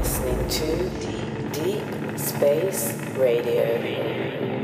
listening to Deep Space Radio.